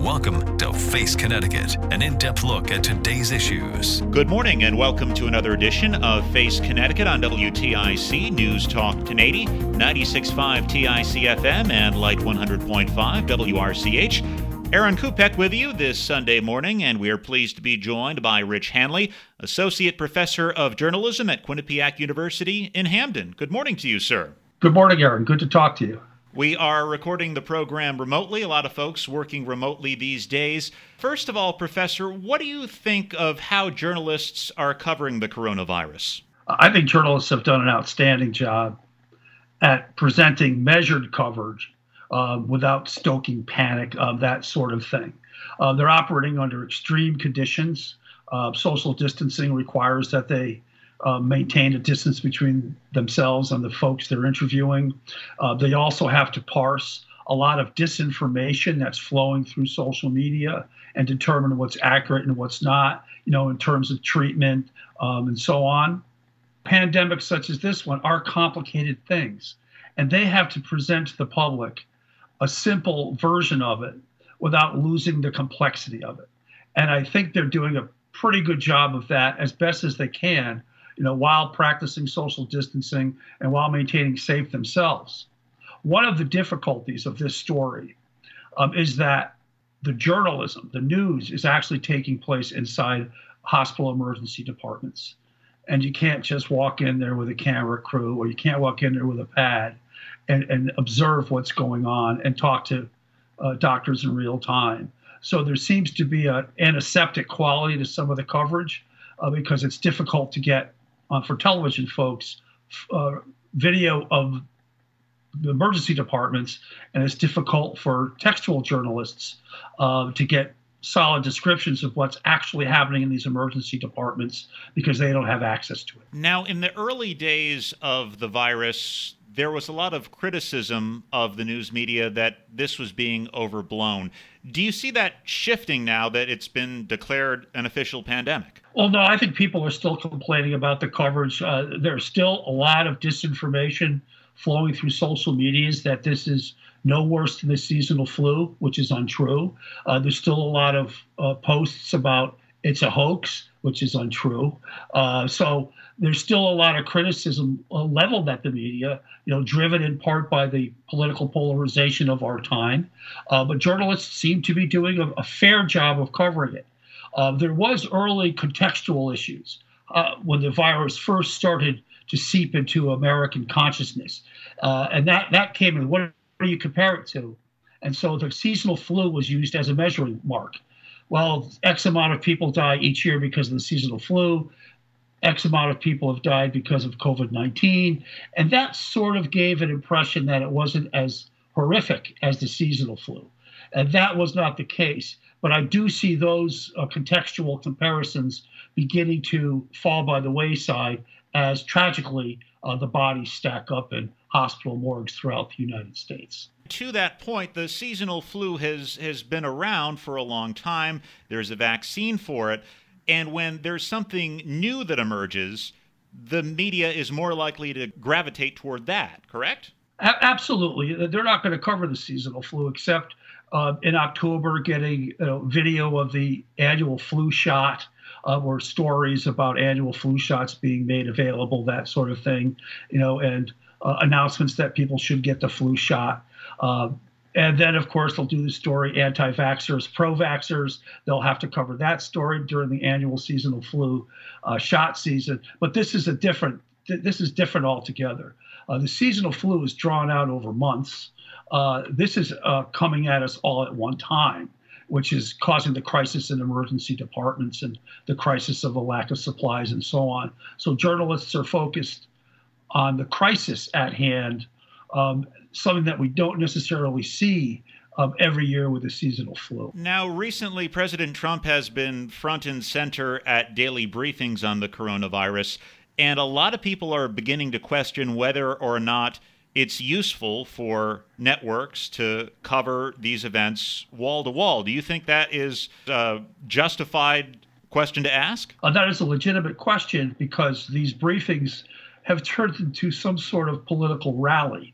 Welcome to Face Connecticut, an in depth look at today's issues. Good morning, and welcome to another edition of Face Connecticut on WTIC News Talk 1080, 96.5 TIC FM, and Light 100.5 WRCH. Aaron Kupek with you this Sunday morning, and we are pleased to be joined by Rich Hanley, Associate Professor of Journalism at Quinnipiac University in Hamden. Good morning to you, sir. Good morning, Aaron. Good to talk to you. We are recording the program remotely. A lot of folks working remotely these days. First of all, Professor, what do you think of how journalists are covering the coronavirus? I think journalists have done an outstanding job at presenting measured coverage uh, without stoking panic, uh, that sort of thing. Uh, they're operating under extreme conditions. Uh, social distancing requires that they uh, maintain a distance between themselves and the folks they're interviewing. Uh, they also have to parse a lot of disinformation that's flowing through social media and determine what's accurate and what's not, you know, in terms of treatment um, and so on. Pandemics such as this one are complicated things, and they have to present to the public a simple version of it without losing the complexity of it. And I think they're doing a pretty good job of that as best as they can you know, while practicing social distancing and while maintaining safe themselves. One of the difficulties of this story um, is that the journalism, the news, is actually taking place inside hospital emergency departments. And you can't just walk in there with a camera crew or you can't walk in there with a pad and, and observe what's going on and talk to uh, doctors in real time. So there seems to be an antiseptic quality to some of the coverage uh, because it's difficult to get uh, for television folks uh, video of the emergency departments, and it's difficult for textual journalists uh, to get solid descriptions of what's actually happening in these emergency departments because they don't have access to it. Now, in the early days of the virus, there was a lot of criticism of the news media that this was being overblown. Do you see that shifting now that it's been declared an official pandemic? Well, no, I think people are still complaining about the coverage. Uh, there's still a lot of disinformation flowing through social medias that this is no worse than the seasonal flu, which is untrue. Uh, there's still a lot of uh, posts about it's a hoax, which is untrue. Uh, so there's still a lot of criticism uh, leveled at the media, you know, driven in part by the political polarization of our time. Uh, but journalists seem to be doing a, a fair job of covering it. Uh, there was early contextual issues uh, when the virus first started to seep into American consciousness, uh, and that that came in. What do you compare it to? And so the seasonal flu was used as a measuring mark. Well, X amount of people die each year because of the seasonal flu. X amount of people have died because of COVID 19. And that sort of gave an impression that it wasn't as horrific as the seasonal flu. And that was not the case. But I do see those uh, contextual comparisons beginning to fall by the wayside as tragically uh, the bodies stack up in hospital morgues throughout the United States. To that point, the seasonal flu has, has been around for a long time. There's a vaccine for it. And when there's something new that emerges, the media is more likely to gravitate toward that, correct? A- absolutely. They're not going to cover the seasonal flu except uh, in October getting video of the annual flu shot uh, or stories about annual flu shots being made available, that sort of thing, you know, and uh, announcements that people should get the flu shot. Uh, and then, of course, they'll do the story anti vaxxers, pro vaxxers. They'll have to cover that story during the annual seasonal flu uh, shot season. But this is a different, this is different altogether. Uh, the seasonal flu is drawn out over months. Uh, this is uh, coming at us all at one time, which is causing the crisis in emergency departments and the crisis of a lack of supplies and so on. So journalists are focused on the crisis at hand um, something that we don't necessarily see um, every year with the seasonal flu. Now, recently, President Trump has been front and center at daily briefings on the coronavirus, and a lot of people are beginning to question whether or not it's useful for networks to cover these events wall to wall. Do you think that is a justified question to ask? Uh, that is a legitimate question because these briefings have turned into some sort of political rally.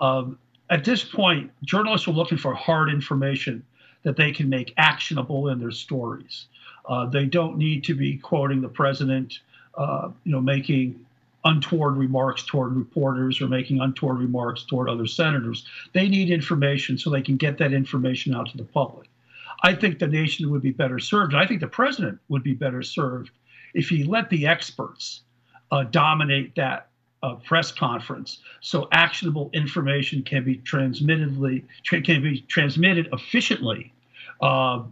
Um, at this point, journalists are looking for hard information that they can make actionable in their stories. Uh, they don't need to be quoting the president, uh, you know, making untoward remarks toward reporters or making untoward remarks toward other senators. They need information so they can get that information out to the public. I think the nation would be better served. I think the president would be better served if he let the experts uh, dominate that uh, press conference, so actionable information can be transmittedly tra- can be transmitted efficiently uh,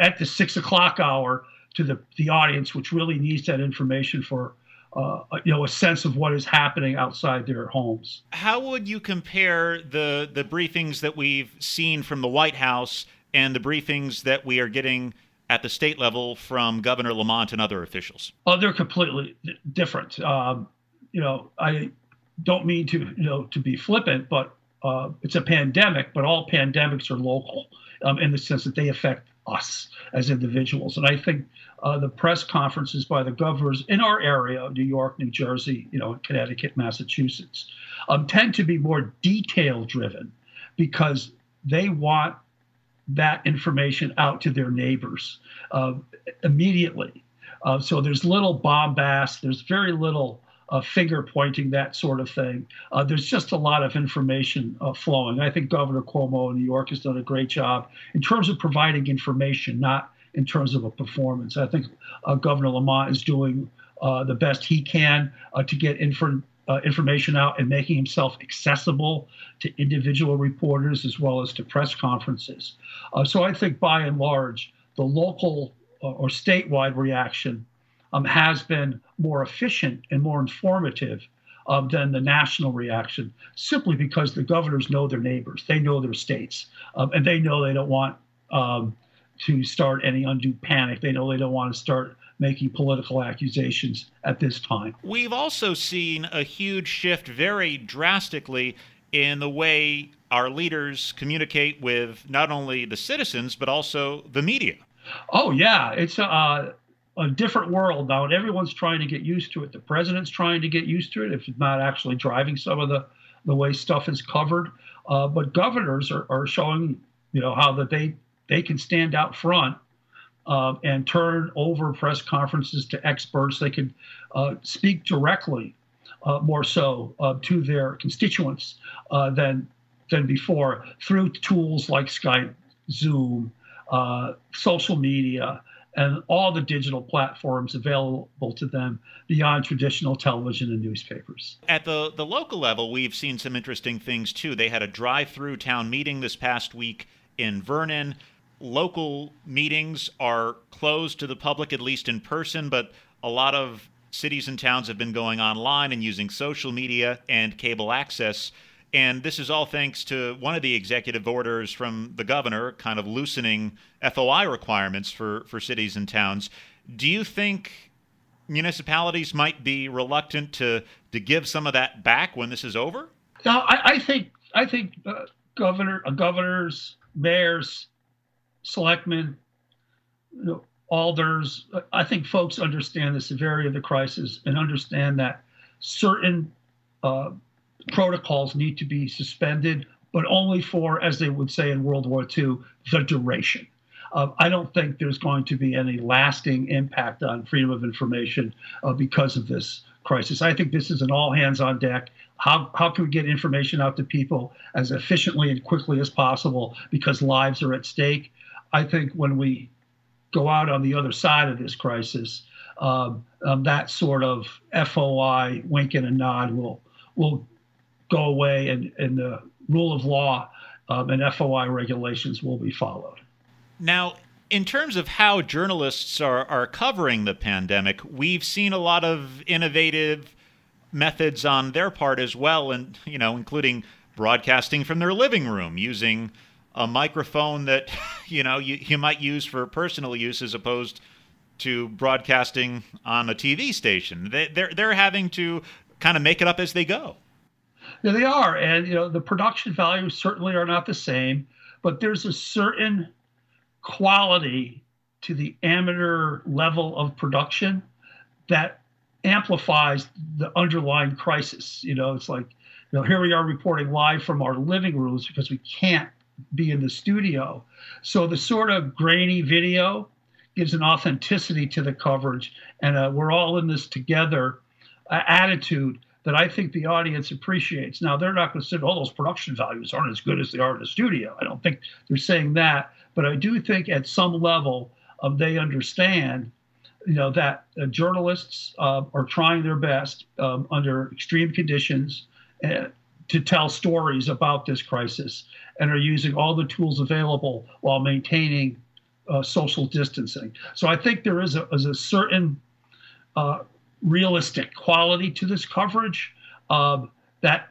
at the six o'clock hour to the the audience, which really needs that information for. Uh, you know, a sense of what is happening outside their homes. How would you compare the the briefings that we've seen from the White House and the briefings that we are getting at the state level from Governor Lamont and other officials? Oh, they're completely different. Um, you know, I don't mean to, you know, to be flippant, but uh, it's a pandemic, but all pandemics are local um, in the sense that they affect us as individuals. And I think uh, the press conferences by the governors in our area, New York, New Jersey, you know, Connecticut, Massachusetts, um, tend to be more detail driven because they want that information out to their neighbors uh, immediately. Uh, so there's little bombast, there's very little uh, finger pointing, that sort of thing. Uh, there's just a lot of information uh, flowing. I think Governor Cuomo in New York has done a great job in terms of providing information, not in terms of a performance. I think uh, Governor Lamont is doing uh, the best he can uh, to get infor- information out and making himself accessible to individual reporters as well as to press conferences. so I think by and large, the local or statewide reaction um, has been more efficient and more informative um, than the national reaction, simply because the governors know their neighbors, they know their states, um, and they know they don't want um, to start any undue panic. They know they don't want to start making political accusations at this time. We've also seen a huge shift very drastically in the way our leaders communicate with not only the citizens but also the media. Oh yeah, it's uh, a different world now, and everyone's trying to get used to it. The president's trying to get used to it, if it's not actually driving some of the the way stuff is covered. Uh, but governors are, are showing, you know, how that they they can stand out front uh, and turn over press conferences to experts. They can uh, speak directly, uh, more so, uh, to their constituents uh, than than before through tools like Skype, Zoom, social media and all the digital platforms available to them beyond traditional television and newspapers. At the, the local level, we've seen some interesting things too. They had a drive through town meeting this past week in Vernon. Local meetings are closed to the public, at least in person, but a lot of cities and towns have been going online and using social media and cable access and this is all thanks to one of the executive orders from the governor, kind of loosening FOI requirements for, for cities and towns. Do you think municipalities might be reluctant to, to give some of that back when this is over? No, I, I think I think uh, governor, uh, governors, mayors, selectmen, you know, alders. I think folks understand the severity of the crisis and understand that certain uh, protocols need to be suspended, but only for, as they would say in World War II, the duration. Uh, I don't think there's going to be any lasting impact on freedom of information uh, because of this crisis. I think this is an all hands on deck, how, how can we get information out to people as efficiently and quickly as possible because lives are at stake? I think when we go out on the other side of this crisis, um, um, that sort of FOI wink and a nod will will go away, and, and the rule of law um, and FOI regulations will be followed. Now, in terms of how journalists are, are covering the pandemic, we've seen a lot of innovative methods on their part as well, and you know, including broadcasting from their living room using a microphone that you know you, you might use for personal use as opposed to broadcasting on a TV station. They, they're they're having to kind of make it up as they go. Yeah, they are, and you know the production values certainly are not the same, but there's a certain quality to the amateur level of production that amplifies the underlying crisis. You know, it's like, you know, here we are reporting live from our living rooms because we can't be in the studio. So the sort of grainy video gives an authenticity to the coverage, and uh, we're all in this together uh, attitude that I think the audience appreciates. Now, they're not going to say, oh, those production values aren't as good as they are in the studio. I don't think they're saying that. But I do think at some level um, they understand, you know, that uh, journalists uh, are trying their best um, under extreme conditions uh, to tell stories about this crisis and are using all the tools available while maintaining uh, social distancing. So I think there is a, is a certain uh, realistic quality to this coverage uh, that,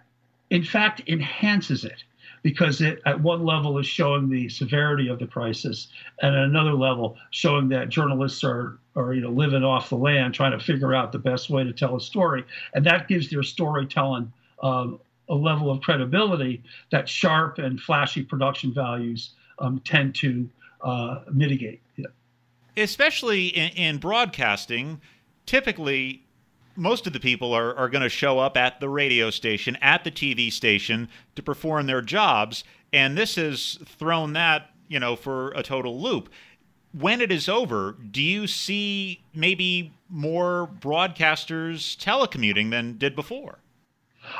in fact, enhances it because it at one level is showing the severity of the crisis and at another level showing that journalists are are you know living off the land trying to figure out the best way to tell a story and that gives their storytelling um, a level of credibility that sharp and flashy production values um, tend to uh, mitigate yeah. especially in, in broadcasting typically most of the people are, are going to show up at the radio station, at the TV station to perform their jobs. And this has thrown that, you know, for a total loop. When it is over, do you see maybe more broadcasters telecommuting than did before?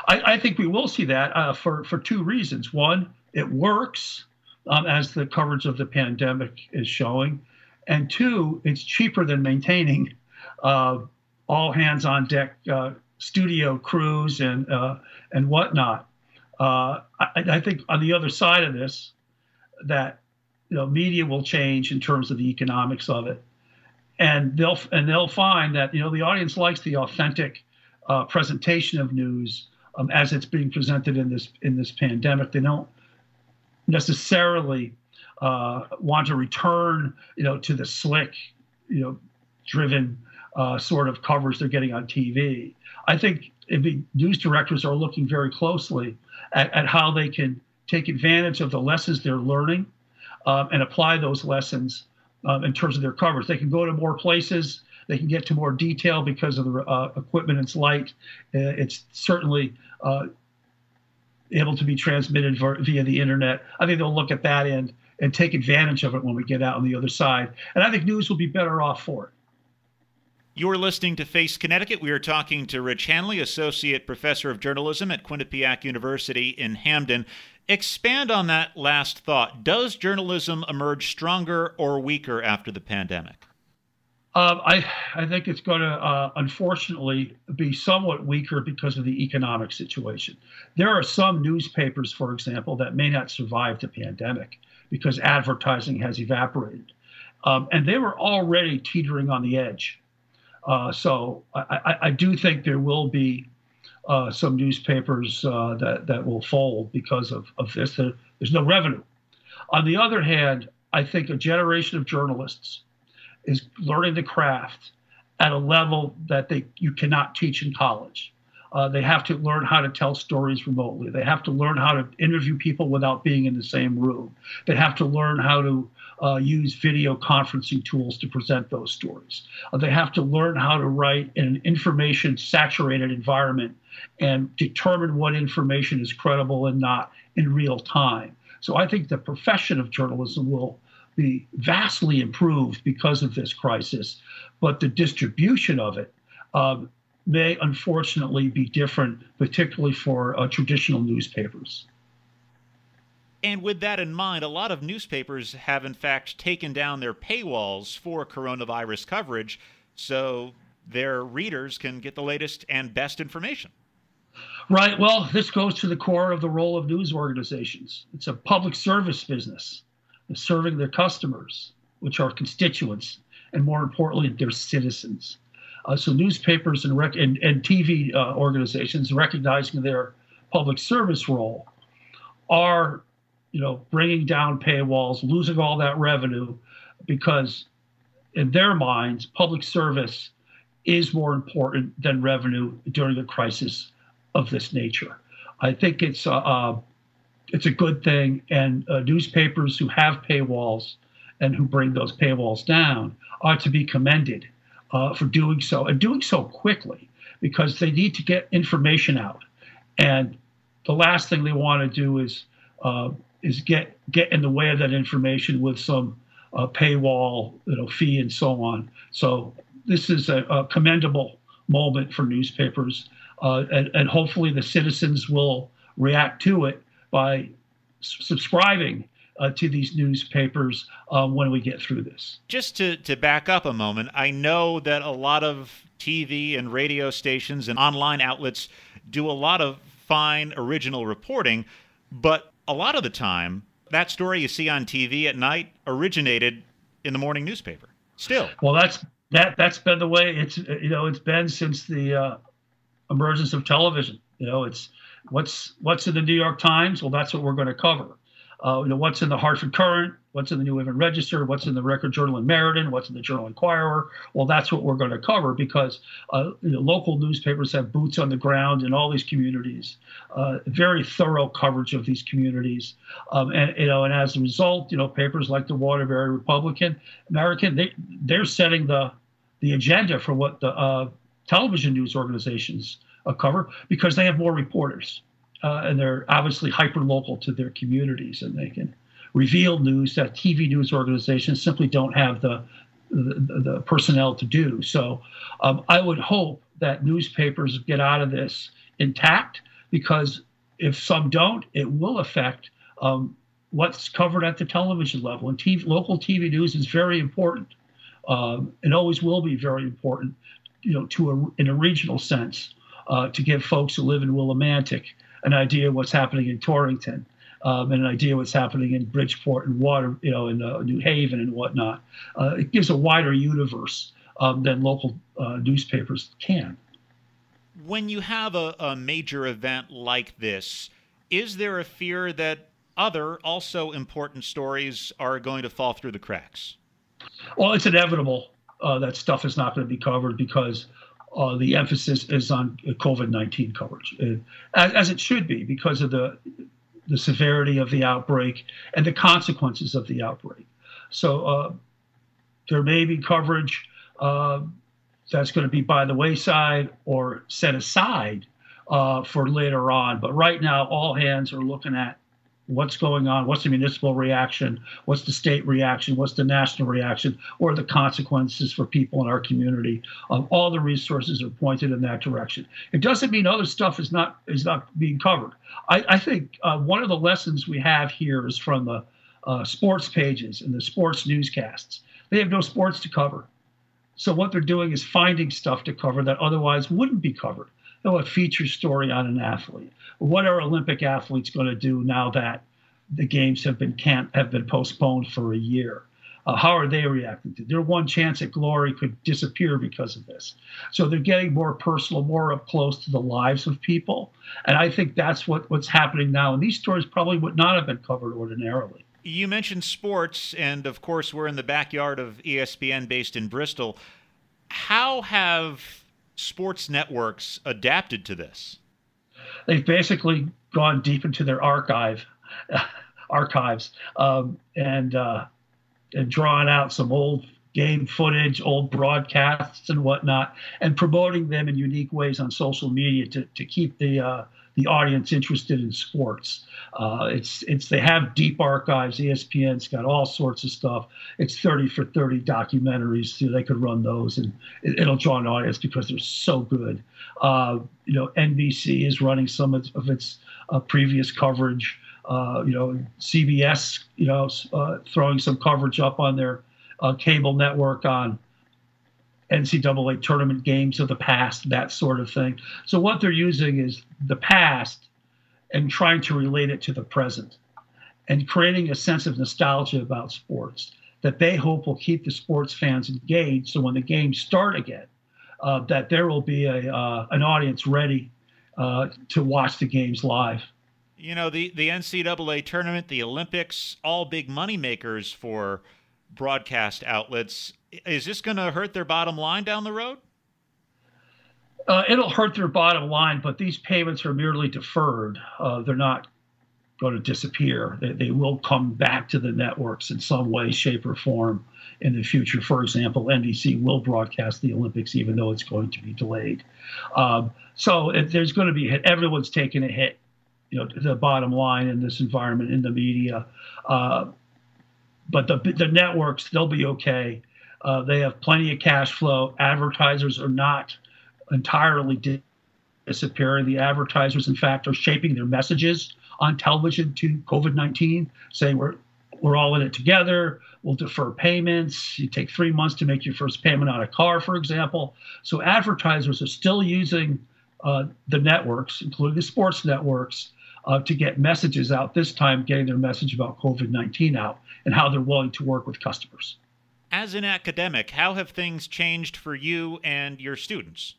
I, I think we will see that uh, for, for two reasons. One, it works, um, as the coverage of the pandemic is showing. And two, it's cheaper than maintaining uh, all hands on deck uh, studio crews and uh, and whatnot. Uh, I, I, think on the other side of this, that you know, media will change in terms of the economics of it, and they'll and they'll find that you know the audience likes the authentic uh, presentation of news um, as it's being presented in this in this pandemic. They don't necessarily uh, want to return, you know, to the slick, you know, driven uh, sort of covers they're getting on TV. I think news directors are looking very closely at, at, how they can take advantage of the lessons they're learning um, and apply those lessons um, in terms of their coverage. They can go to more places. They can get to more detail because of the uh, equipment it's light. Uh, it's certainly uh, able to be transmitted via the internet. I think they'll look at that end and take advantage of it when we get out on the other side. And I think news will be better off for it. You're listening to Face Connecticut. We are talking to Rich Hanley, Associate Professor of Journalism at Quinnipiac University in Hamden. Expand on that last thought. Does journalism emerge stronger or weaker after the pandemic? Um, I, I think it's going to, uh, unfortunately, be somewhat weaker because of the economic situation. There are some newspapers, for example, that may not survive the pandemic because advertising has evaporated. Um, and they were already teetering on the edge uh, so I, I, do think there will be uh, some newspapers uh, that, that will fold because of, of this. There, there's no revenue. On the other hand, I think a generation of journalists is learning the craft at a level that they you cannot teach in college. Uh, they have to learn how to tell stories remotely. They have to learn how to interview people without being in the same room. They have to learn how to uh, use video conferencing tools to present those stories. Uh, they have to learn how to write in an information saturated environment and determine what information is credible and not in real time. So I think the profession of journalism will be vastly improved because of this crisis, but the distribution of it um, may unfortunately be different, particularly for uh, traditional newspapers. And with that in mind, a lot of newspapers have, in fact, taken down their paywalls for coronavirus coverage so their readers can get the latest and best information. Right. Well, this goes to the core of the role of news organizations. It's a public service business, serving their customers, which are constituents, and more importantly, their citizens. Uh, so, newspapers and, rec- and, and TV uh, organizations, recognizing their public service role, are you know, bringing down paywalls, losing all that revenue, because in their minds, public service is more important than revenue during a crisis of this nature. I think it's a, uh, it's a good thing, and uh, newspapers who have paywalls and who bring those paywalls down ought to be commended uh, for doing so and doing so quickly because they need to get information out. And the last thing they want to do is uh, is get get in the way of that information with some uh, paywall, you know, fee and so on. So this is a, a commendable moment for newspapers, uh, and, and, hopefully the citizens will react to it by subscribing uh, to these newspapers uh, when we get through this. Just to, to back up a moment, I know that a lot of TV and radio stations and online outlets do a lot of fine original reporting, but a lot of the time, that story you see on TV at night originated in the morning newspaper. Still, well, that's that that's been the way it's you know it's been since the uh, emergence of television. You know, it's what's what's in the New York Times. Well, that's what we're going to cover uh, you know, what's in the Hartford Courant, what's in the New England Register, what's in the Record Journal in Meriden, what's in the Journal Inquirer. Well, that's what we're going to cover because uh, you know, local newspapers have boots on the ground in all these communities, uh, very thorough coverage of these communities, um, and you know, and as a result, you know, papers like the Waterbury Republican, American, they they're setting the the agenda for what the uh, television news organizations uh, cover because they have more reporters uh, and they're obviously hyper local to their communities, and they can reveal news that TV news organizations simply don't have the the, the personnel to do. So um, I would hope that newspapers get out of this intact because if some don't, it will affect um, what's covered at the television level. And TV, local TV news is very important um, and always will be very important, you know, to a, in a regional sense uh, to give folks who live in Willimantic an idea what's happening in Torrington. Um, and an idea what's happening in Bridgeport and Water, you know, in uh, New Haven and whatnot. Uh, it gives a wider universe um, than local uh, newspapers can. When you have a, a major event like this, is there a fear that other also important stories are going to fall through the cracks? Well, it's inevitable uh, that stuff is not going to be covered because uh, the emphasis is on COVID 19 coverage, uh, as, it should be because of the, the severity of the outbreak and the consequences of the outbreak. So uh, there may be coverage uh, that's going to be by the wayside or set aside uh, for later on. But right now, all hands are looking at what's going on, what's the municipal reaction, what's the state reaction, what's the national reaction, or the consequences for people in our community. Um, all the resources are pointed in that direction. It doesn't mean other stuff is not is not being covered. I, I think uh, one of the lessons we have here is from the uh, sports pages and the sports newscasts. They have no sports to cover. So what they're doing is finding stuff to cover that otherwise wouldn't be covered. You know, a feature story on an athlete what are Olympic athletes going to do now that the games have been can't have been postponed for a year? Uh, how are they reacting to? Their one chance at glory could disappear because of this. So they're getting more personal, more up close to the lives of people, and I think that's what what's happening now. And these stories probably would not have been covered ordinarily. You mentioned sports, and of course, we're in the backyard of ESPN, based in Bristol. How have sports networks adapted to this? they've basically gone deep into their archive archives um, and uh, and drawn out some old game footage, old broadcasts and whatnot, and promoting them in unique ways on social media to, to keep the uh, the audience interested in sports. Uh, it's it's they have deep archives. ESPN's got all sorts of stuff. It's 30 for 30 documentaries. So they could run those, and it, will draw an audience because they're so good. Uh, you know, NBC is running some of, of its uh, previous coverage. Uh, you know, CBS, you know, uh, throwing some coverage up on their uh, cable network on NCAA tournament games of the past, that sort of thing. So what they're using is the past and trying to relate it to the present and creating a sense of nostalgia about sports that they hope will keep the sports fans engaged. So when the games start again, uh, that there will be a uh, an audience ready uh, to watch the games live. You know, the the NCAA tournament, the Olympics, all big money makers for broadcast outlets. Is this going to hurt their bottom line down the road? Uh, it'll hurt their bottom line, but these payments are merely deferred. Uh, they're not going to disappear. They, they, will come back to the networks in some way, shape, or form in the future. For example, NBC will broadcast the Olympics, even though it's going to be delayed. Um, so there's going to be a hit. Everyone's taking a hit, you know, the bottom line in this environment in the media. Uh, but the the networks they'll be okay. Uh, they have plenty of cash flow. Advertisers are not entirely disappearing. The advertisers, in fact, are shaping their messages on television to COVID 19, saying we're we're all in it together. We'll defer payments. You take three months to make your first payment on a car, for example. So advertisers are still using uh, the networks, including the sports networks, uh, to get messages out. This time, getting their message about COVID 19 out and how they're willing to work with customers. As an academic, how have things changed for you and your students?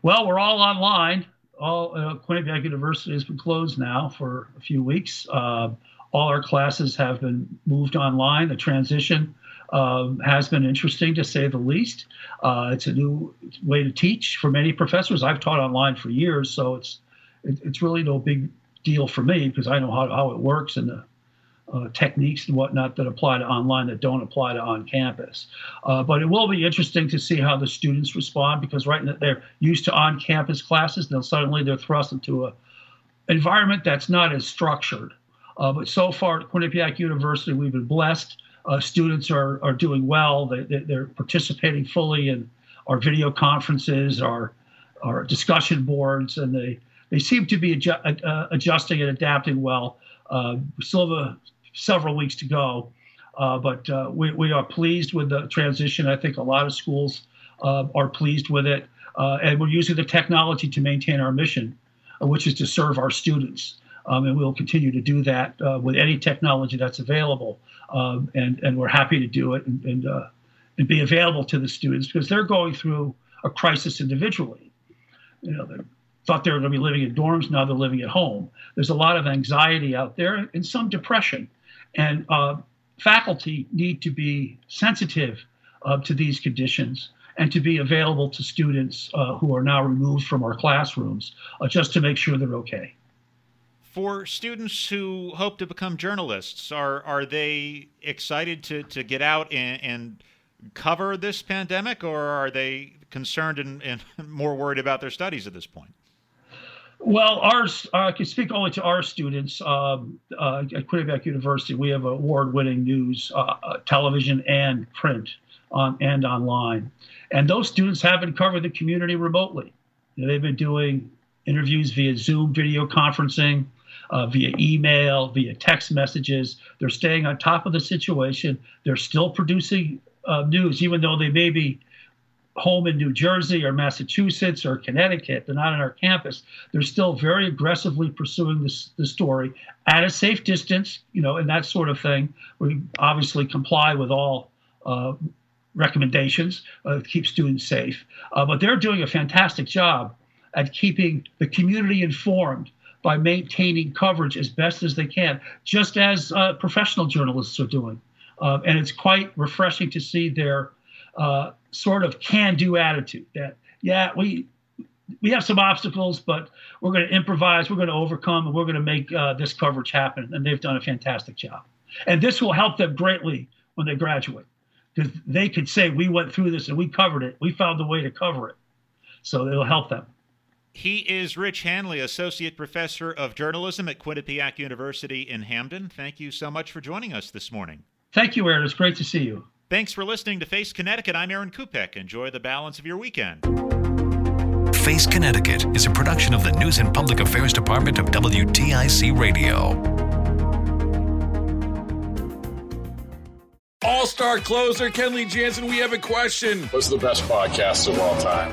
Well, we're all online. All uh, Quinnipiac University has been closed now for a few weeks. Uh, all our classes have been moved online. The transition um, has been interesting to say the least. Uh, it's a new way to teach for many professors. I've taught online for years, so it's it, it's really no big deal for me because I know how, how it works and the uh, techniques and whatnot that apply to online that don't apply to on campus. Uh, but it will be interesting to see how the students respond because right now they're used to on campus classes. and Then suddenly they're thrust into a environment that's not as structured. Uh, but so far at Quinnipiac University, we've been blessed. Uh, students are, are doing well. They, they, are participating fully in our video conferences, our, our discussion boards, and they, they seem to be adju- uh, adjusting and adapting well. Uh, we still have a several weeks to go. Uh, but uh, we, we are pleased with the transition. I think a lot of schools uh, are pleased with it. Uh, and we're using the technology to maintain our mission, uh, which is to serve our students. Um, and we'll continue to do that uh, with any technology that's available. Um, and, and we're happy to do it and, and, and be available to the students because they're going through a crisis individually. You know, they thought they were going to be living in dorms, now they're living at home. There's a lot of anxiety out there and some depression. And uh, faculty need to be sensitive uh, to these conditions and to be available to students uh, who are now removed from our classrooms uh, just to make sure they're okay. For students who hope to become journalists, are, are they excited to, to get out and, and cover this pandemic, or are they concerned and, and more worried about their studies at this point? Well, ours, uh, I can speak only to our students um, uh, at Quinnipiac University. We have award-winning news, uh, uh, television and print, on and online, and those students have been covering the community remotely. You know, they've been doing interviews via Zoom, video conferencing, uh, via email, via text messages. They're staying on top of the situation. They're still producing uh, news, even though they may be home in New Jersey or Massachusetts or Connecticut, they're not on our campus, they're still very aggressively pursuing this the story at a safe distance, you know, and that sort of thing. We obviously comply with all uh, recommendations uh, to keep students safe, uh, but they're doing a fantastic job at keeping the community informed by maintaining coverage as best as they can, just as uh, professional journalists are doing. Uh, and it's quite refreshing to see their uh, sort of can-do attitude that yeah we we have some obstacles but we're going to improvise we're going to overcome and we're going to make uh, this coverage happen and they've done a fantastic job and this will help them greatly when they graduate because they could say we went through this and we covered it we found a way to cover it so it'll help them He is Rich Hanley, Associate Professor of Journalism at Quinnipiac University in Hamden. Thank you so much for joining us this morning. Thank you, Aaron. It's great to see you. Thanks for listening to Face Connecticut. I'm Aaron Kupek. Enjoy the balance of your weekend. Face Connecticut is a production of the News and Public Affairs Department of WTIC Radio. All star closer Kenley Jansen, we have a question. What's the best podcast of all time?